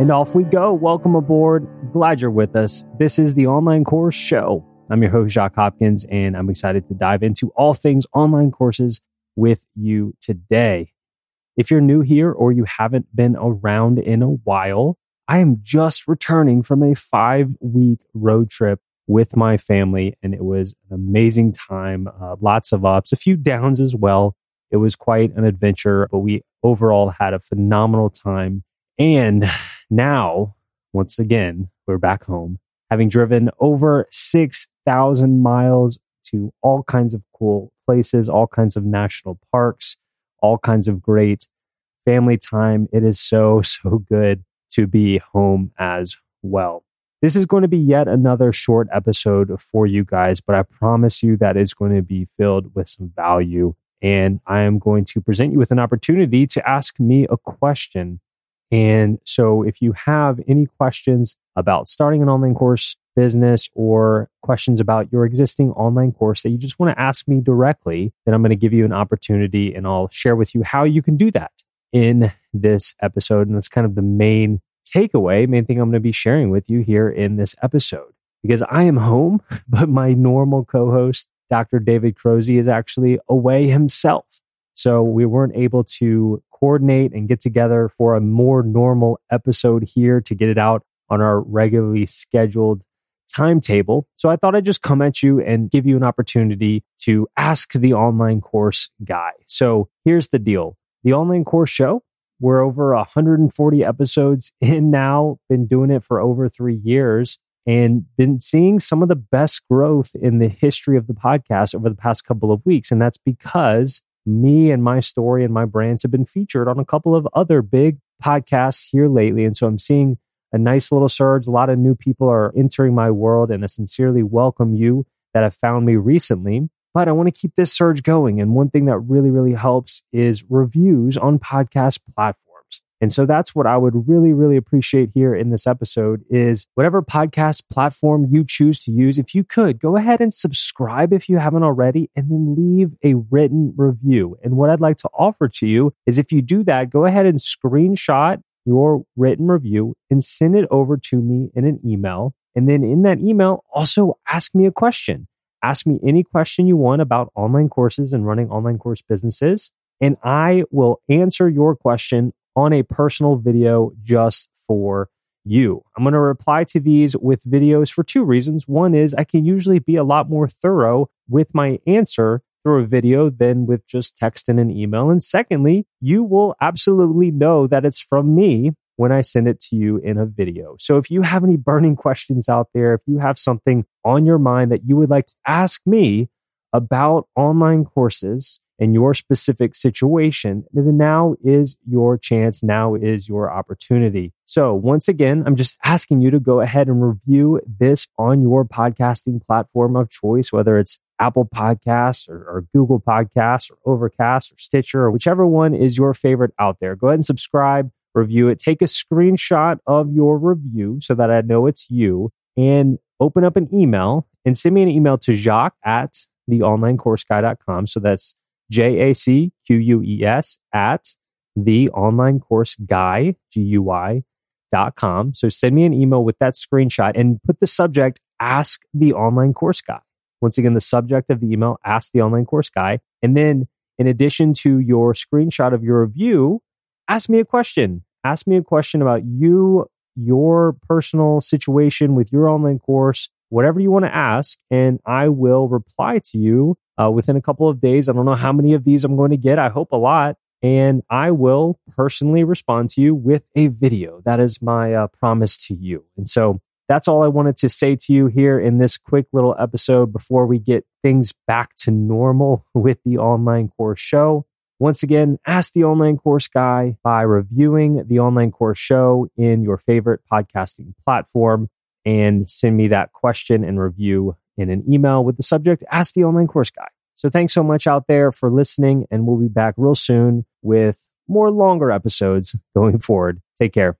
And off we go. Welcome aboard. Glad you're with us. This is the Online Course Show. I'm your host, Jacques Hopkins, and I'm excited to dive into all things online courses with you today. If you're new here or you haven't been around in a while, I am just returning from a five week road trip with my family, and it was an amazing time. Uh, lots of ups, a few downs as well. It was quite an adventure, but we overall had a phenomenal time. And now, once again, we're back home, having driven over 6,000 miles to all kinds of cool places, all kinds of national parks, all kinds of great family time. It is so, so good to be home as well. This is going to be yet another short episode for you guys, but I promise you that is going to be filled with some value. And I am going to present you with an opportunity to ask me a question. And so if you have any questions about starting an online course, business or questions about your existing online course that you just want to ask me directly, then I'm going to give you an opportunity and I'll share with you how you can do that in this episode. And that's kind of the main takeaway, main thing I'm going to be sharing with you here in this episode. Because I am home, but my normal co host, Dr. David Krohse, is actually away himself. So we weren't able to coordinate and get together for a more normal episode here to get it out on our regularly scheduled timetable. So I thought I'd just come at you and give you an opportunity to ask the online course guy. So here's the deal the online course show. We're over 140 episodes in now, been doing it for over three years and been seeing some of the best growth in the history of the podcast over the past couple of weeks. And that's because me and my story and my brands have been featured on a couple of other big podcasts here lately. And so I'm seeing a nice little surge. A lot of new people are entering my world, and I sincerely welcome you that have found me recently. But I want to keep this surge going. And one thing that really, really helps is reviews on podcast platforms. And so that's what I would really, really appreciate here in this episode is whatever podcast platform you choose to use, if you could go ahead and subscribe if you haven't already, and then leave a written review. And what I'd like to offer to you is if you do that, go ahead and screenshot your written review and send it over to me in an email. And then in that email, also ask me a question. Ask me any question you want about online courses and running online course businesses. And I will answer your question on a personal video just for you. I'm going to reply to these with videos for two reasons. One is I can usually be a lot more thorough with my answer through a video than with just text and an email. And secondly, you will absolutely know that it's from me when I send it to you in a video. So if you have any burning questions out there, if you have something on your mind that you would like to ask me about online courses, in your specific situation, then now is your chance. Now is your opportunity. So once again, I'm just asking you to go ahead and review this on your podcasting platform of choice, whether it's Apple Podcasts or, or, Google Podcasts or Overcast or Stitcher or whichever one is your favorite out there. Go ahead and subscribe, review it, take a screenshot of your review so that I know it's you, and open up an email and send me an email to Jacques at theonlinecourseguy.com. So that's J A C Q U E S at the online course guy, G U I dot com. So send me an email with that screenshot and put the subject, ask the online course guy. Once again, the subject of the email, ask the online course guy. And then in addition to your screenshot of your review, ask me a question. Ask me a question about you, your personal situation with your online course, whatever you want to ask, and I will reply to you uh, within a couple of days. I don't know how many of these I'm going to get. I hope a lot. And I will personally respond to you with a video. That is my uh, promise to you. And so that's all I wanted to say to you here in this quick little episode before we get things back to normal with the online course show. Once again, ask the online course guy by reviewing the online course show in your favorite podcasting platform and send me that question and review in an email with the subject Ask the Online Course Guy. So thanks so much out there for listening, and we'll be back real soon with more longer episodes going forward. Take care.